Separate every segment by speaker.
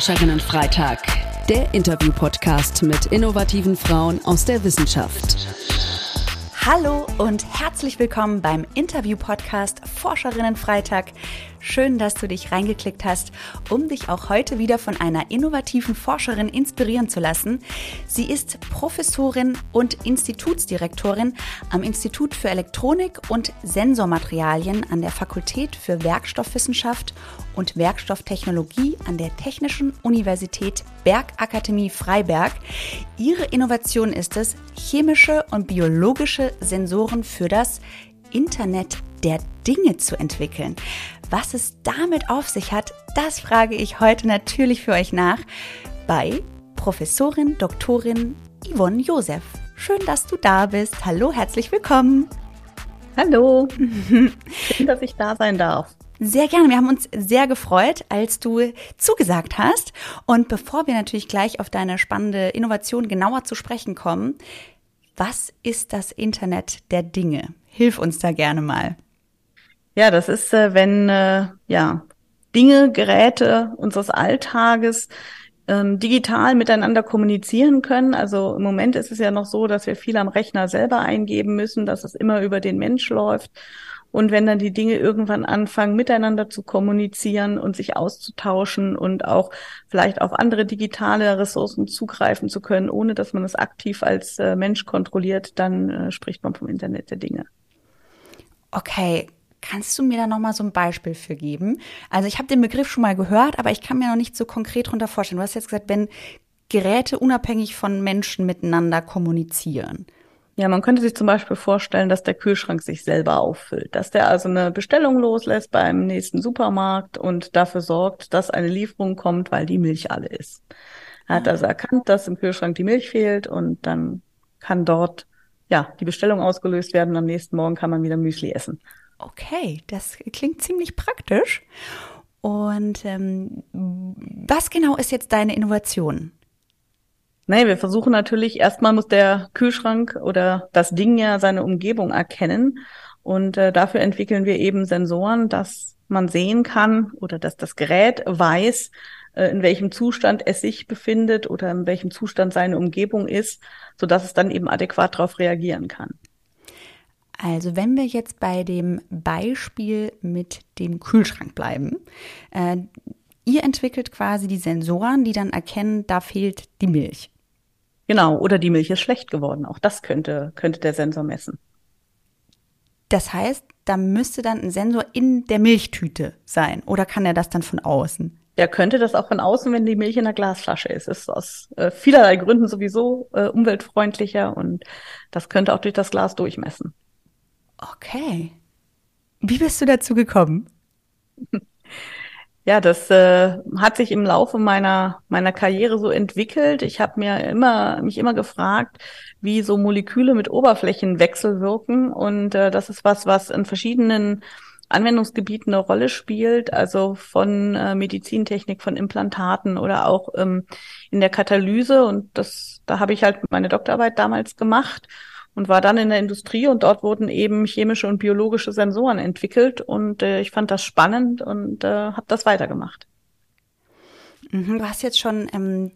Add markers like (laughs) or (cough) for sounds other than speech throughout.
Speaker 1: Forscherinnenfreitag, der Interview-Podcast mit innovativen Frauen aus der Wissenschaft.
Speaker 2: Hallo und herzlich willkommen beim Interview-Podcast Forscherinnenfreitag. Schön, dass du dich reingeklickt hast, um dich auch heute wieder von einer innovativen Forscherin inspirieren zu lassen. Sie ist Professorin und Institutsdirektorin am Institut für Elektronik und Sensormaterialien an der Fakultät für Werkstoffwissenschaft und Werkstofftechnologie an der Technischen Universität Bergakademie Freiberg. Ihre Innovation ist es, chemische und biologische Sensoren für das Internet der Dinge zu entwickeln was es damit auf sich hat, das frage ich heute natürlich für euch nach bei Professorin Doktorin Yvonne Josef. Schön, dass du da bist. Hallo, herzlich willkommen.
Speaker 3: Hallo. (laughs) Schön, dass ich da sein darf.
Speaker 2: Sehr gerne. Wir haben uns sehr gefreut, als du zugesagt hast. Und bevor wir natürlich gleich auf deine spannende Innovation genauer zu sprechen kommen, was ist das Internet der Dinge? Hilf uns da gerne mal.
Speaker 3: Ja, das ist, äh, wenn äh, ja Dinge, Geräte unseres Alltages ähm, digital miteinander kommunizieren können. Also im Moment ist es ja noch so, dass wir viel am Rechner selber eingeben müssen, dass es immer über den Mensch läuft. Und wenn dann die Dinge irgendwann anfangen, miteinander zu kommunizieren und sich auszutauschen und auch vielleicht auf andere digitale Ressourcen zugreifen zu können, ohne dass man es aktiv als äh, Mensch kontrolliert, dann äh, spricht man vom Internet der Dinge.
Speaker 2: Okay, Kannst du mir da nochmal so ein Beispiel für geben? Also ich habe den Begriff schon mal gehört, aber ich kann mir noch nicht so konkret darunter vorstellen. Du hast jetzt gesagt, wenn Geräte unabhängig von Menschen miteinander kommunizieren.
Speaker 3: Ja, man könnte sich zum Beispiel vorstellen, dass der Kühlschrank sich selber auffüllt, dass der also eine Bestellung loslässt beim nächsten Supermarkt und dafür sorgt, dass eine Lieferung kommt, weil die Milch alle ist. Er hat ah. also erkannt, dass im Kühlschrank die Milch fehlt und dann kann dort ja die Bestellung ausgelöst werden. Am nächsten Morgen kann man wieder Müsli essen
Speaker 2: okay, das klingt ziemlich praktisch. Und ähm, was genau ist jetzt deine Innovation?
Speaker 3: Nein, wir versuchen natürlich, erstmal muss der Kühlschrank oder das Ding ja seine Umgebung erkennen. Und äh, dafür entwickeln wir eben Sensoren, dass man sehen kann oder dass das Gerät weiß, äh, in welchem Zustand es sich befindet oder in welchem Zustand seine Umgebung ist, sodass es dann eben adäquat darauf reagieren kann.
Speaker 2: Also wenn wir jetzt bei dem Beispiel mit dem Kühlschrank bleiben, äh, ihr entwickelt quasi die Sensoren, die dann erkennen, da fehlt die Milch.
Speaker 3: Genau, oder die Milch ist schlecht geworden. Auch das könnte, könnte der Sensor messen.
Speaker 2: Das heißt, da müsste dann ein Sensor in der Milchtüte sein. Oder kann er das dann von außen?
Speaker 3: Er könnte das auch von außen, wenn die Milch in der Glasflasche ist. Ist aus äh, vielerlei Gründen sowieso äh, umweltfreundlicher und das könnte auch durch das Glas durchmessen.
Speaker 2: Okay. Wie bist du dazu gekommen?
Speaker 3: Ja, das äh, hat sich im Laufe meiner meiner Karriere so entwickelt. Ich habe mir immer mich immer gefragt, wie so Moleküle mit Oberflächenwechsel wirken und äh, das ist was, was in verschiedenen Anwendungsgebieten eine Rolle spielt, also von äh, Medizintechnik, von Implantaten oder auch ähm, in der Katalyse und das da habe ich halt meine Doktorarbeit damals gemacht und war dann in der Industrie und dort wurden eben chemische und biologische Sensoren entwickelt und äh, ich fand das spannend und äh, habe das weitergemacht.
Speaker 2: Mhm, du hast jetzt schon ähm,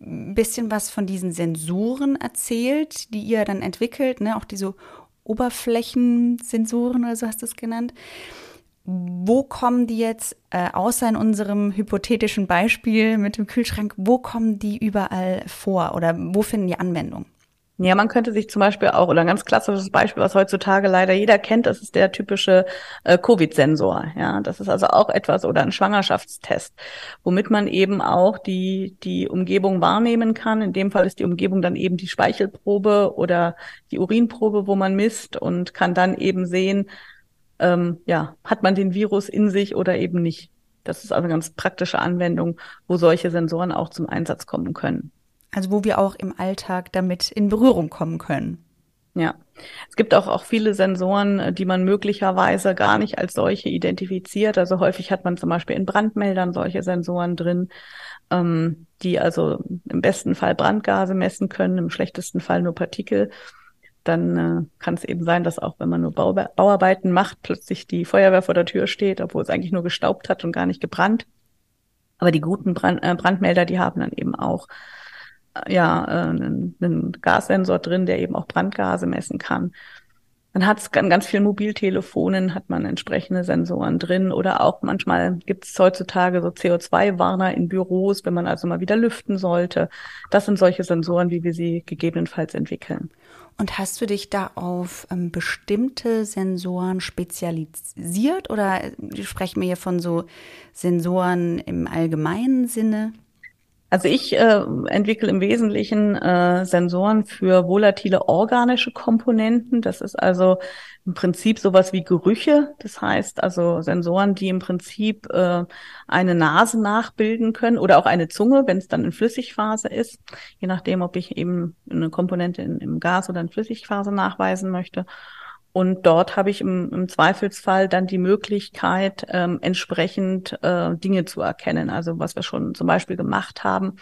Speaker 2: ein bisschen was von diesen Sensoren erzählt, die ihr dann entwickelt, ne? auch diese Oberflächensensoren oder so hast du es genannt. Wo kommen die jetzt, äh, außer in unserem hypothetischen Beispiel mit dem Kühlschrank, wo kommen die überall vor oder wo finden die Anwendung?
Speaker 3: Ja, man könnte sich zum Beispiel auch, oder ein ganz klassisches Beispiel, was heutzutage leider jeder kennt, das ist der typische äh, Covid-Sensor. Ja, das ist also auch etwas oder ein Schwangerschaftstest, womit man eben auch die, die Umgebung wahrnehmen kann. In dem Fall ist die Umgebung dann eben die Speichelprobe oder die Urinprobe, wo man misst und kann dann eben sehen, ähm, ja, hat man den Virus in sich oder eben nicht. Das ist also eine ganz praktische Anwendung, wo solche Sensoren auch zum Einsatz kommen können.
Speaker 2: Also wo wir auch im Alltag damit in Berührung kommen können.
Speaker 3: Ja, es gibt auch, auch viele Sensoren, äh, die man möglicherweise gar nicht als solche identifiziert. Also häufig hat man zum Beispiel in Brandmeldern solche Sensoren drin, ähm, die also im besten Fall Brandgase messen können, im schlechtesten Fall nur Partikel. Dann äh, kann es eben sein, dass auch wenn man nur Bau Bauarbeiten macht, plötzlich die Feuerwehr vor der Tür steht, obwohl es eigentlich nur gestaubt hat und gar nicht gebrannt. Aber die guten Brand äh, Brandmelder, die haben dann eben auch ja äh, einen, einen Gassensor drin, der eben auch Brandgase messen kann. Dann hat es ganz vielen Mobiltelefonen, hat man entsprechende Sensoren drin oder auch manchmal gibt es heutzutage so CO2-Warner in Büros, wenn man also mal wieder lüften sollte. Das sind solche Sensoren, wie wir sie gegebenenfalls entwickeln.
Speaker 2: Und hast du dich da auf ähm, bestimmte Sensoren spezialisiert oder äh, sprechen wir hier von so Sensoren im allgemeinen Sinne?
Speaker 3: Also ich äh, entwickle im Wesentlichen äh, Sensoren für volatile organische Komponenten. Das ist also im Prinzip sowas wie Gerüche. Das heißt also Sensoren, die im Prinzip äh, eine Nase nachbilden können oder auch eine Zunge, wenn es dann in Flüssigphase ist, je nachdem, ob ich eben eine Komponente in, im Gas oder in Flüssigphase nachweisen möchte. Und dort habe ich im, im, Zweifelsfall dann die Möglichkeit, ähm, entsprechend äh, Dinge zu erkennen. Also was wir schon zum Beispiel gemacht haben,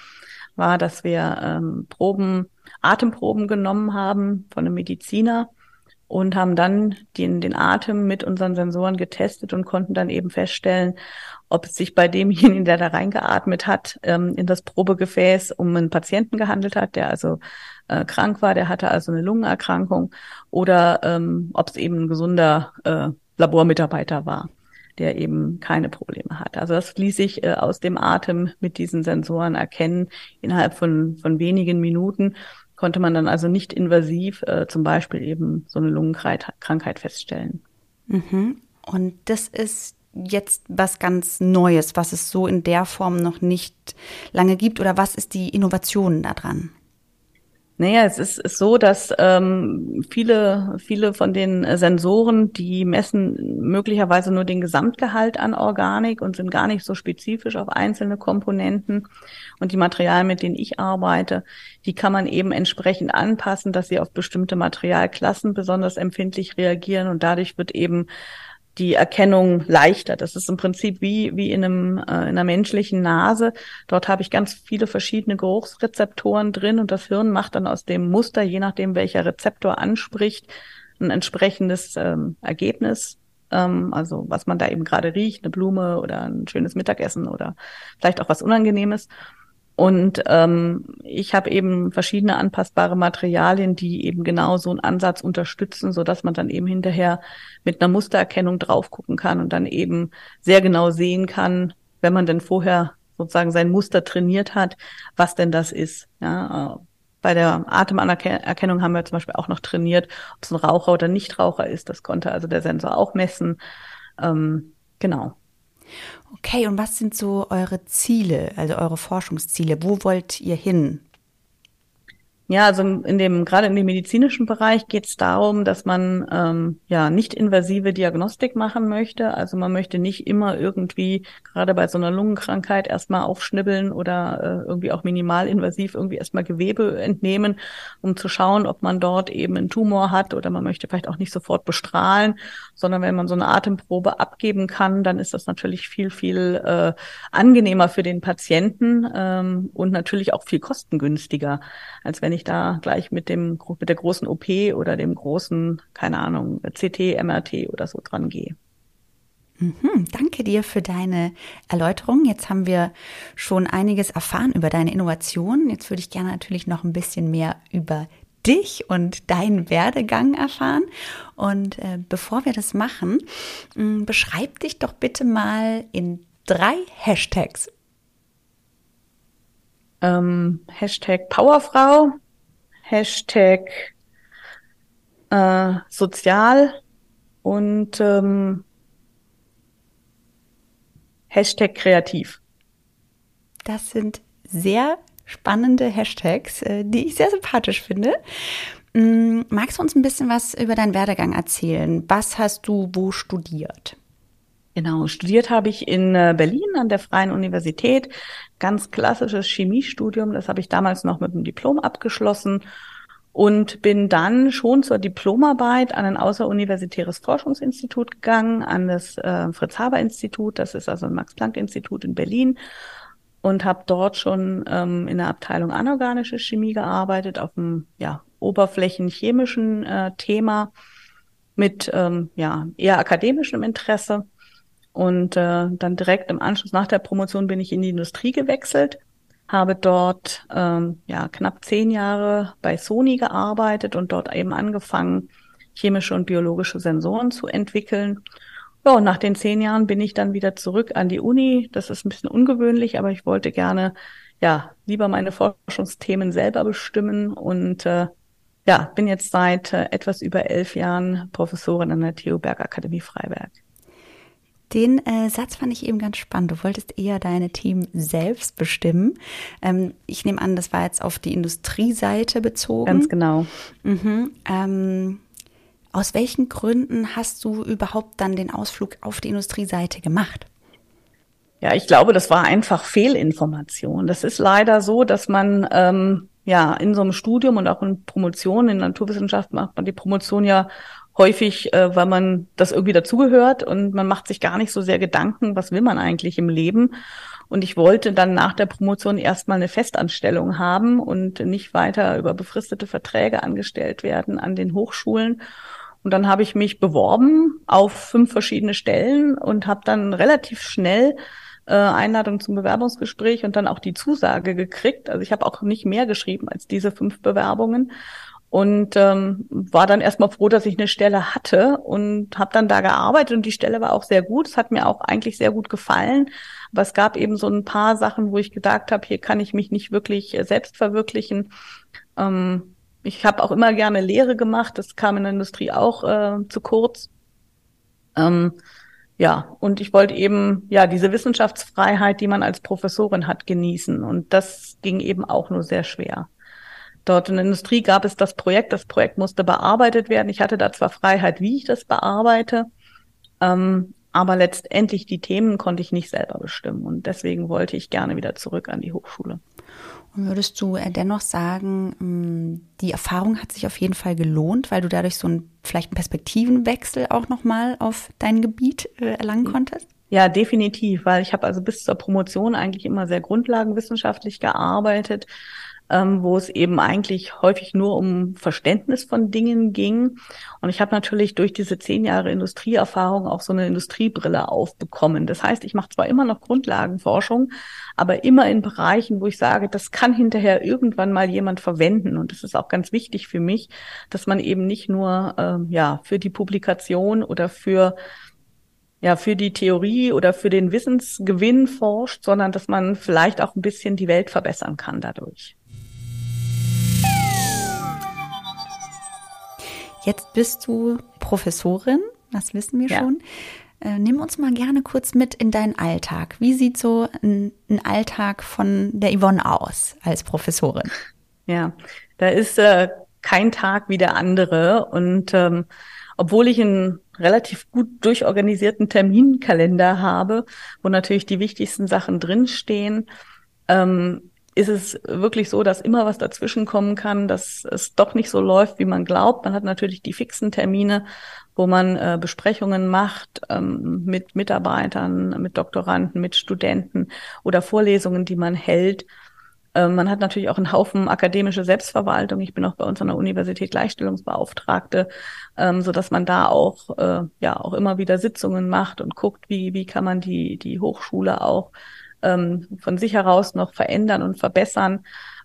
Speaker 3: war, dass wir ähm, Proben, Atemproben genommen haben von einem Mediziner und haben dann den, den Atem mit unseren Sensoren getestet und konnten dann eben feststellen, ob es sich bei demjenigen, der da reingeatmet hat, ähm, in das Probegefäß um einen Patienten gehandelt hat, der also äh, krank war, der hatte also eine Lungenerkrankung, oder ähm, ob es eben ein gesunder äh, Labormitarbeiter war, der eben keine Probleme hat. Also das ließ sich äh, aus dem Atem mit diesen Sensoren erkennen innerhalb von, von wenigen Minuten konnte man dann also nicht invasiv äh, zum Beispiel eben so eine Lungenkrankheit feststellen.
Speaker 2: Mhm. Und das ist jetzt was ganz Neues, was es so in der Form noch nicht lange gibt? Oder was ist die Innovation daran?
Speaker 3: Naja, es ist, ist so, dass ähm, viele, viele von den Sensoren, die messen möglicherweise nur den Gesamtgehalt an Organik und sind gar nicht so spezifisch auf einzelne Komponenten. Und die Materialien, mit denen ich arbeite, die kann man eben entsprechend anpassen, dass sie auf bestimmte Materialklassen besonders empfindlich reagieren. Und dadurch wird eben die Erkennung leichter. Das ist im Prinzip wie, wie in, einem, äh, in einer menschlichen Nase. Dort habe ich ganz viele verschiedene Geruchsrezeptoren drin und das Hirn macht dann aus dem Muster, je nachdem welcher Rezeptor anspricht, ein entsprechendes ähm, Ergebnis. Ähm, also was man da eben gerade riecht, eine Blume oder ein schönes Mittagessen oder vielleicht auch was Unangenehmes. Und ähm, ich habe eben verschiedene anpassbare Materialien, die eben genau so einen Ansatz unterstützen, so dass man dann eben hinterher mit einer Mustererkennung drauf gucken kann und dann eben sehr genau sehen kann, wenn man denn vorher sozusagen sein Muster trainiert hat, was denn das ist. Ja, äh, bei der Atemanerkennung haben wir zum Beispiel auch noch trainiert, ob es ein Raucher oder Nichtraucher ist. Das konnte also der Sensor auch messen. Ähm, genau.
Speaker 2: Okay, und was sind so eure Ziele, also eure Forschungsziele? Wo wollt ihr hin?
Speaker 3: Ja, also in dem, gerade in dem medizinischen Bereich geht es darum, dass man ähm, ja nicht invasive Diagnostik machen möchte. Also man möchte nicht immer irgendwie, gerade bei so einer Lungenkrankheit, erstmal aufschnibbeln oder äh, irgendwie auch minimalinvasiv irgendwie erstmal Gewebe entnehmen, um zu schauen, ob man dort eben einen Tumor hat oder man möchte vielleicht auch nicht sofort bestrahlen, sondern wenn man so eine Atemprobe abgeben kann, dann ist das natürlich viel, viel äh, angenehmer für den Patienten ähm, und natürlich auch viel kostengünstiger, als wenn ich ich da gleich mit dem mit der großen OP oder dem großen, keine Ahnung, CT, MRT oder so dran gehe.
Speaker 2: Mhm, danke dir für deine Erläuterung. Jetzt haben wir schon einiges erfahren über deine Innovation. Jetzt würde ich gerne natürlich noch ein bisschen mehr über dich und deinen Werdegang erfahren. Und äh, bevor wir das machen, mh, mm, beschreib dich doch bitte mal in drei Hashtags.
Speaker 3: Ähm, Hashtag Powerfrau, Hashtag äh, sozial und ähm, Hashtag kreativ.
Speaker 2: Das sind sehr spannende Hashtags, äh, die ich sehr sympathisch finde. Mm, magst du uns ein bisschen was über deinen Werdegang erzählen? Was hast du wo studiert?
Speaker 3: Genau, studiert habe ich in äh, Berlin an der Freien Universität. Ganz klassisches Chemiestudium, das habe ich damals noch mit einem Diplom abgeschlossen und bin dann schon zur Diplomarbeit an ein außeruniversitäres Forschungsinstitut gegangen, an das äh, Fritz-Haber-Institut, das ist also ein Max-Planck-Institut in Berlin und habe dort schon ähm, in der Abteilung anorganische Chemie gearbeitet, auf einem ja, oberflächenchemischen äh, Thema mit ähm, ja, eher akademischem Interesse und äh, dann direkt im Anschluss nach der Promotion bin ich in die Industrie gewechselt, habe dort ähm, ja knapp zehn Jahre bei Sony gearbeitet und dort eben angefangen, chemische und biologische Sensoren zu entwickeln. Ja, und nach den zehn Jahren bin ich dann wieder zurück an die Uni. Das ist ein bisschen ungewöhnlich, aber ich wollte gerne ja lieber meine Forschungsthemen selber bestimmen und äh, ja, bin jetzt seit äh, etwas über elf Jahren Professorin an der TU Berg Akademie Freiberg.
Speaker 2: Den äh, Satz fand ich eben ganz spannend. Du wolltest eher deine Themen selbst bestimmen. Ähm, ich nehme an, das war jetzt auf die Industrieseite bezogen.
Speaker 3: Ganz genau.
Speaker 2: Mhm. Ähm, aus welchen Gründen hast du überhaupt dann den Ausflug auf die Industrieseite gemacht?
Speaker 3: Ja, ich glaube, das war einfach Fehlinformation. Das ist leider so, dass man ähm, ja in so einem Studium und auch in Promotion in Naturwissenschaften macht man die Promotion ja häufig, äh, weil man das irgendwie dazugehört und man macht sich gar nicht so sehr Gedanken, was will man eigentlich im Leben. Und ich wollte dann nach der Promotion erstmal eine Festanstellung haben und nicht weiter über befristete Verträge angestellt werden an den Hochschulen. Und dann habe ich mich beworben auf fünf verschiedene Stellen und habe dann relativ schnell äh, Einladung zum Bewerbungsgespräch und dann auch die Zusage gekriegt. Also ich habe auch nicht mehr geschrieben als diese fünf Bewerbungen und ähm, war dann erstmal froh, dass ich eine Stelle hatte und habe dann da gearbeitet und die Stelle war auch sehr gut. Es hat mir auch eigentlich sehr gut gefallen. Aber es gab eben so ein paar Sachen, wo ich gedacht habe, hier kann ich mich nicht wirklich äh, selbst verwirklichen. Ähm, ich habe auch immer gerne Lehre gemacht. Das kam in der Industrie auch äh, zu kurz. Ähm, ja, und ich wollte eben ja diese Wissenschaftsfreiheit, die man als Professorin hat, genießen. Und das ging eben auch nur sehr schwer. Dort in der Industrie gab es das Projekt, das Projekt musste bearbeitet werden. Ich hatte da zwar Freiheit, wie ich das bearbeite, ähm, aber letztendlich die Themen konnte ich nicht selber bestimmen und deswegen wollte ich gerne wieder zurück an die Hochschule.
Speaker 2: Und würdest du äh, dennoch sagen, ähm, die Erfahrung hat sich auf jeden Fall gelohnt, weil du dadurch so einen vielleicht einen Perspektivenwechsel auch nochmal auf dein Gebiet äh, erlangen konntest?
Speaker 3: Ja, definitiv, weil ich habe also bis zur Promotion eigentlich immer sehr grundlagenwissenschaftlich gearbeitet, ähm, wo es eben eigentlich häufig nur um Verständnis von Dingen ging. Und ich habe natürlich durch diese zehn Jahre Industrieerfahrung auch so eine Industriebrille aufbekommen. Das heißt, ich mache zwar immer noch Grundlagenforschung, aber immer in Bereichen, wo ich sage, das kann hinterher irgendwann mal jemand verwenden. Und das ist auch ganz wichtig für mich, dass man eben nicht nur ähm, ja für die Publikation oder für ja, für die Theorie oder für den Wissensgewinn forscht, sondern dass man vielleicht auch ein bisschen die Welt verbessern kann dadurch.
Speaker 2: Jetzt bist du Professorin, das wissen wir ja. schon. Äh, nimm uns mal gerne kurz mit in deinen Alltag. Wie sieht so ein, ein Alltag von der Yvonne aus als Professorin?
Speaker 3: Ja, da ist äh, kein Tag wie der andere. Und ähm, obwohl ich einen relativ gut durchorganisierten Terminkalender habe, wo natürlich die wichtigsten Sachen drinstehen, ähm, ist es wirklich so, dass immer was dazwischenkommen kann, dass es doch nicht so läuft, wie man glaubt. Man hat natürlich die fixen Termine, wo man äh, Besprechungen macht ähm, mit Mitarbeitern, mit Doktoranden, mit Studenten oder Vorlesungen, die man hält. Ähm, man hat natürlich auch einen Haufen akademische Selbstverwaltung. Ich bin auch bei uns an der Universität Gleichstellungsbeauftragte, ähm, so dass man da auch, äh, ja, auch immer wieder Sitzungen macht und guckt, wie, wie kann man die, die Hochschule auch ähm, von sich heraus noch verändern und verbessern.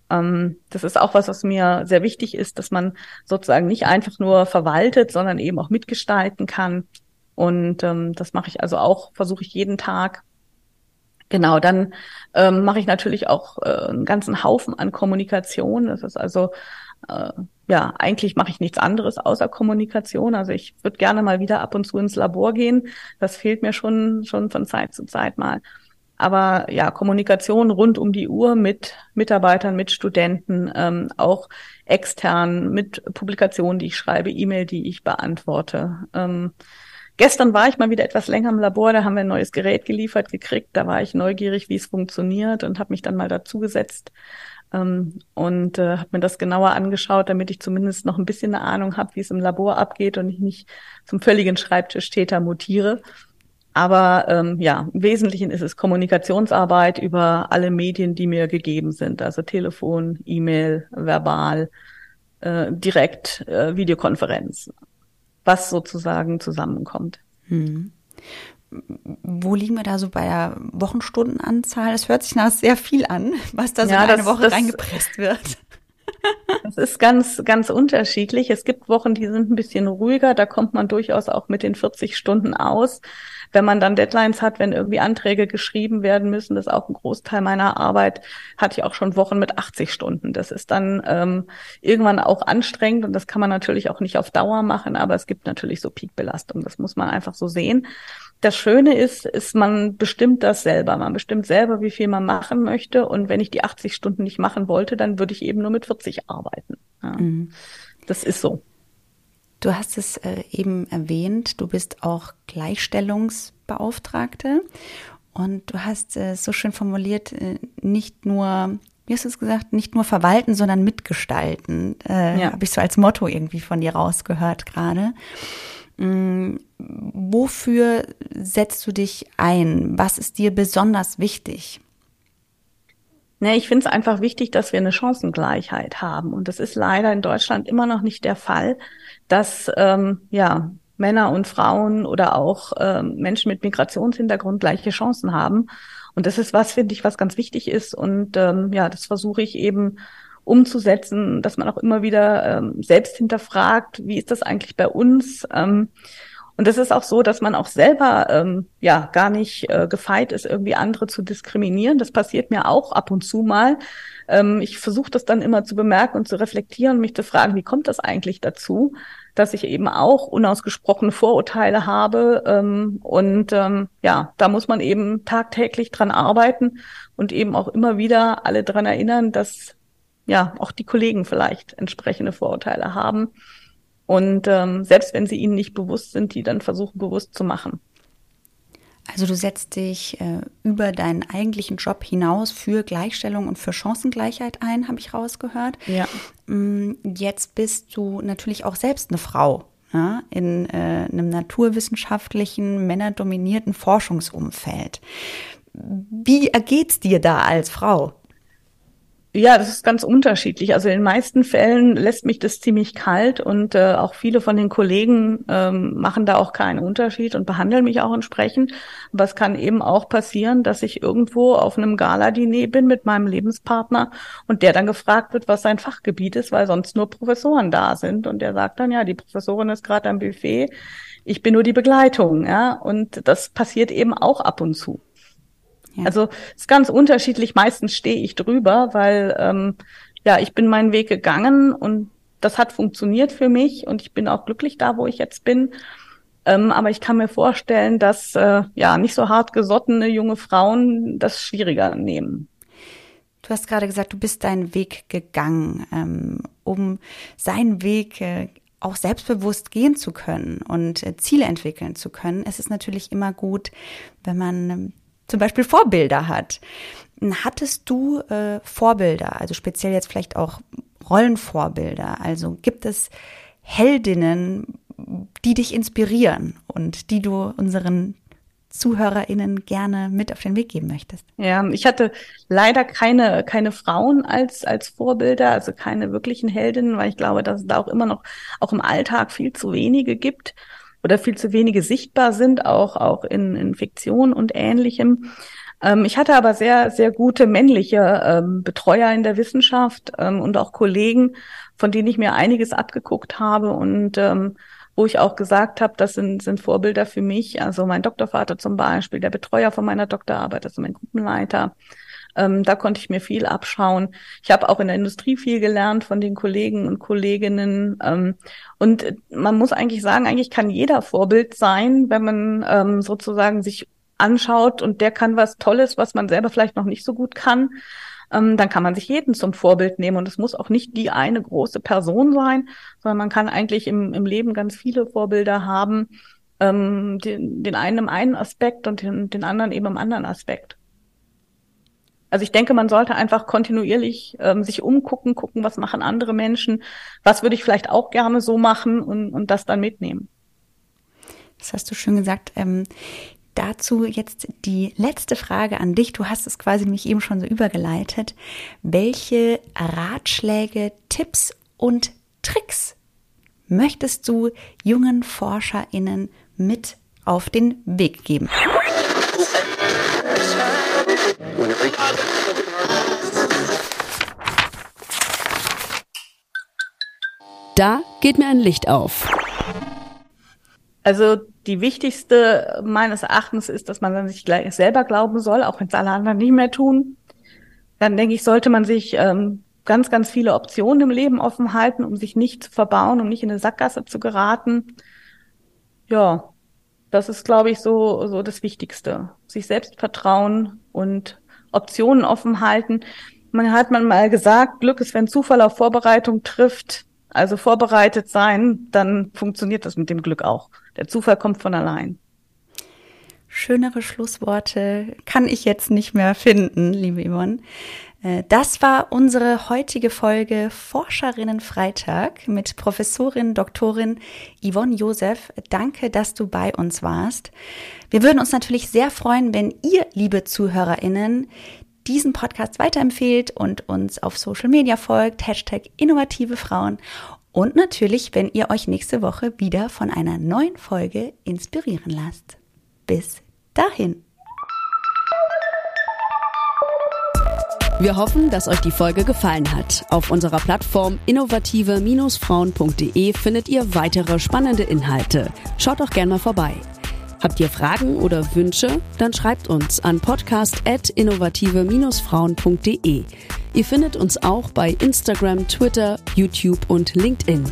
Speaker 3: Ähm, das ist auch was, was mir sehr wichtig ist, dass man sozusagen nicht einfach nur verwaltet, sondern eben auch mitgestalten kann. Und ähm, das mache ich also auch, versuche ich jeden Tag. Genau, dann ähm, mache ich natürlich auch äh, einen ganzen Haufen an Kommunikation. Das ist also äh, ja, eigentlich mache ich nichts anderes außer Kommunikation. Also ich würde gerne mal wieder ab und zu ins Labor gehen. Das fehlt mir schon, schon von Zeit zu Zeit mal. Aber ja, Kommunikation rund um die Uhr mit Mitarbeitern, mit Studenten, ähm, auch extern, mit Publikationen, die ich schreibe, E-Mail, die ich beantworte. Ähm, Gestern war ich mal wieder etwas länger im Labor, da haben wir ein neues Gerät geliefert gekriegt, da war ich neugierig, wie es funktioniert und habe mich dann mal dazugesetzt ähm, und äh, habe mir das genauer angeschaut, damit ich zumindest noch ein bisschen eine Ahnung habe, wie es im Labor abgeht und ich nicht zum völligen Schreibtischtäter mutiere. Aber ähm, ja, im Wesentlichen ist es Kommunikationsarbeit über alle Medien, die mir gegeben sind. Also Telefon, E-Mail, verbal, äh, direkt, äh, Videokonferenz. Was sozusagen zusammenkommt.
Speaker 2: Hm. Wo liegen wir da so bei der Wochenstundenanzahl? Das hört sich nach sehr viel an, was da so ja, in eine das, Woche das, reingepresst wird.
Speaker 3: Das ist ganz, ganz unterschiedlich. Es gibt Wochen, die sind ein bisschen ruhiger. Da kommt man durchaus auch mit den 40 Stunden aus wenn man dann Deadlines hat, wenn irgendwie Anträge geschrieben werden müssen, das ist auch ein Großteil meiner Arbeit, hatte ich auch schon Wochen mit 80 Stunden. Das ist dann ähm, irgendwann auch anstrengend und das kann man natürlich auch nicht auf Dauer machen, aber es gibt natürlich so Peakbelastung. Das muss man einfach so sehen. Das Schöne ist, ist, man bestimmt das selber. Man bestimmt selber, wie viel man machen möchte. Und wenn ich die 80 Stunden nicht machen wollte, dann würde ich eben nur mit 40 arbeiten. Ja. Mhm. Das ist so.
Speaker 2: Du hast es äh, eben erwähnt, du bist auch Gleichstellungsbeauftragte und du hast es äh, so schön formuliert, äh, nicht nur, wie hast du es gesagt, nicht nur verwalten, sondern mitgestalten. Ja. Habe ich so als Motto irgendwie von dir rausgehört gerade. Mm, wofür setzt du dich ein? Was ist dir besonders wichtig?
Speaker 3: Nee, ich finde es einfach wichtig, dass wir eine Chancengleichheit haben. Und das ist leider in Deutschland immer noch nicht der Fall, dass ähm, ja Männer und Frauen oder auch ähm, Menschen mit Migrationshintergrund gleiche Chancen haben. Und das ist was, finde ich, was ganz wichtig ist. Und ähm, ja, das versuche ich eben umzusetzen, dass man auch immer wieder ähm, selbst hinterfragt, wie ist das eigentlich bei uns? Ähm, und es ist auch so, dass man auch selber ähm, ja gar nicht äh, gefeit ist, irgendwie andere zu diskriminieren. Das passiert mir auch ab und zu mal. Ähm, ich versuche das dann immer zu bemerken und zu reflektieren und mich zu fragen, wie kommt das eigentlich dazu, dass ich eben auch unausgesprochene Vorurteile habe. Ähm, und ähm, ja, da muss man eben tagtäglich dran arbeiten und eben auch immer wieder alle dran erinnern, dass ja auch die Kollegen vielleicht entsprechende Vorurteile haben und ähm, selbst wenn sie ihnen nicht bewusst sind, die dann versuchen bewusst zu machen.
Speaker 2: Also du setzt dich äh, über deinen eigentlichen Job hinaus für Gleichstellung und für Chancengleichheit ein, habe ich rausgehört. Ja. Mm, jetzt bist du natürlich auch selbst eine Frau ja, in äh, einem naturwissenschaftlichen, männerdominierten Forschungsumfeld. Wie ergeht es dir da als Frau?
Speaker 3: Ja, das ist ganz unterschiedlich. Also in den meisten Fällen lässt mich das ziemlich kalt und äh, auch viele von den Kollegen ähm, machen da auch keinen Unterschied und behandeln mich auch entsprechend. Aber es kann eben auch passieren, dass ich irgendwo auf einem Gala-Diner bin mit meinem Lebenspartner und der dann gefragt wird, was sein Fachgebiet ist, weil sonst nur Professoren da sind. Und der sagt dann, ja, die Professorin ist gerade am Buffet, ich bin nur die Begleitung. Ja? Und das passiert eben auch ab und zu. Ja. Also ist ganz unterschiedlich. Meistens stehe ich drüber, weil ähm, ja, ich bin meinen Weg gegangen und das hat funktioniert für mich und ich bin auch glücklich da, wo ich jetzt bin. Ähm, aber ich kann mir vorstellen, dass äh, ja nicht so hart gesottene junge Frauen das schwieriger nehmen.
Speaker 2: Du hast gerade gesagt, du bist deinen Weg gegangen, ähm, um seinen Weg äh, auch selbstbewusst gehen zu können und äh, Ziele entwickeln zu können. Es ist natürlich immer gut, wenn man ähm, zum Beispiel Vorbilder hat. Hattest du äh, Vorbilder, also speziell jetzt vielleicht auch Rollenvorbilder? Also gibt es Heldinnen, die dich inspirieren und die du unseren ZuhörerInnen gerne mit auf den Weg geben möchtest?
Speaker 3: Ja, ich hatte leider keine, keine Frauen als, als Vorbilder, also keine wirklichen Heldinnen, weil ich glaube, dass es da auch immer noch, auch im Alltag viel zu wenige gibt oder viel zu wenige sichtbar sind, auch, auch in, in Fiktion und ähnlichem. Ähm, ich hatte aber sehr, sehr gute männliche ähm, Betreuer in der Wissenschaft ähm, und auch Kollegen, von denen ich mir einiges abgeguckt habe und ähm, wo ich auch gesagt habe, das sind, sind Vorbilder für mich. Also mein Doktorvater zum Beispiel, der Betreuer von meiner Doktorarbeit, also mein Gruppenleiter. Ähm, da konnte ich mir viel abschauen. Ich habe auch in der Industrie viel gelernt von den Kollegen und Kolleginnen. Ähm, und äh, man muss eigentlich sagen, eigentlich kann jeder Vorbild sein, wenn man ähm, sozusagen sich anschaut und der kann was Tolles, was man selber vielleicht noch nicht so gut kann. Ähm, dann kann man sich jeden zum Vorbild nehmen. Und es muss auch nicht die eine große Person sein, sondern man kann eigentlich im, im Leben ganz viele Vorbilder haben. Ähm, den, den einen im einen Aspekt und den, den anderen eben im anderen Aspekt. Also ich denke, man sollte einfach kontinuierlich ähm, sich umgucken, gucken, was machen andere Menschen, was würde ich vielleicht auch gerne so machen und, und das dann mitnehmen.
Speaker 2: Das hast du schön gesagt. Ähm, dazu jetzt die letzte Frage an dich. Du hast es quasi mich eben schon so übergeleitet. Welche Ratschläge, Tipps und Tricks möchtest du jungen ForscherInnen mit auf den Weg geben? Da geht mir ein Licht auf.
Speaker 3: Also die wichtigste meines Erachtens ist, dass man sich gleich selber glauben soll, auch wenn es alle anderen nicht mehr tun. Dann denke ich, sollte man sich ähm, ganz, ganz viele Optionen im Leben offen halten, um sich nicht zu verbauen, um nicht in eine Sackgasse zu geraten. Ja, das ist, glaube ich, so, so das Wichtigste. Sich selbst vertrauen und Optionen offen halten. Man hat man mal gesagt, Glück ist, wenn Zufall auf Vorbereitung trifft. Also vorbereitet sein, dann funktioniert das mit dem Glück auch. Der Zufall kommt von allein.
Speaker 2: Schönere Schlussworte kann ich jetzt nicht mehr finden, liebe Yvonne. Äh, das war unsere heutige Folge Forscherinnen Freitag mit Professorin Doktorin Yvonne Josef. Danke, dass du bei uns warst. Wir würden uns natürlich sehr freuen, wenn ihr, liebe Zuhörerinnen, diesen Podcast weiterempfehlt und uns auf Social Media folgt, Hashtag innovative Frauen und natürlich, wenn ihr euch nächste Woche wieder von einer neuen Folge inspirieren lasst. Bis dahin.
Speaker 1: Wir hoffen, dass euch die Folge gefallen hat. Auf unserer Plattform innovative-frauen.de findet ihr weitere spannende Inhalte. Schaut doch gerne mal vorbei. Habt ihr Fragen oder Wünsche? Dann schreibt uns an podcast.innovative-frauen.de. Ihr findet uns auch bei Instagram, Twitter, YouTube und LinkedIn.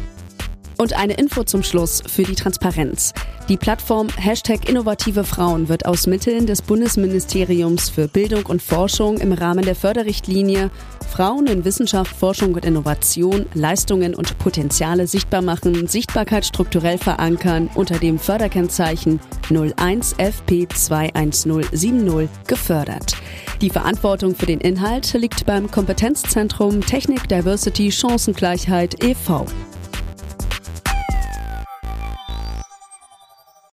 Speaker 1: Und eine Info zum Schluss für die Transparenz. Die Plattform Hashtag Innovative Frauen wird aus Mitteln des Bundesministeriums für Bildung und Forschung im Rahmen der Förderrichtlinie Frauen in Wissenschaft, Forschung und Innovation, Leistungen und Potenziale sichtbar machen, Sichtbarkeit strukturell verankern unter dem Förderkennzeichen 01FP21070 gefördert. Die Verantwortung für den Inhalt liegt beim Kompetenzzentrum Technik, Diversity, Chancengleichheit e.V.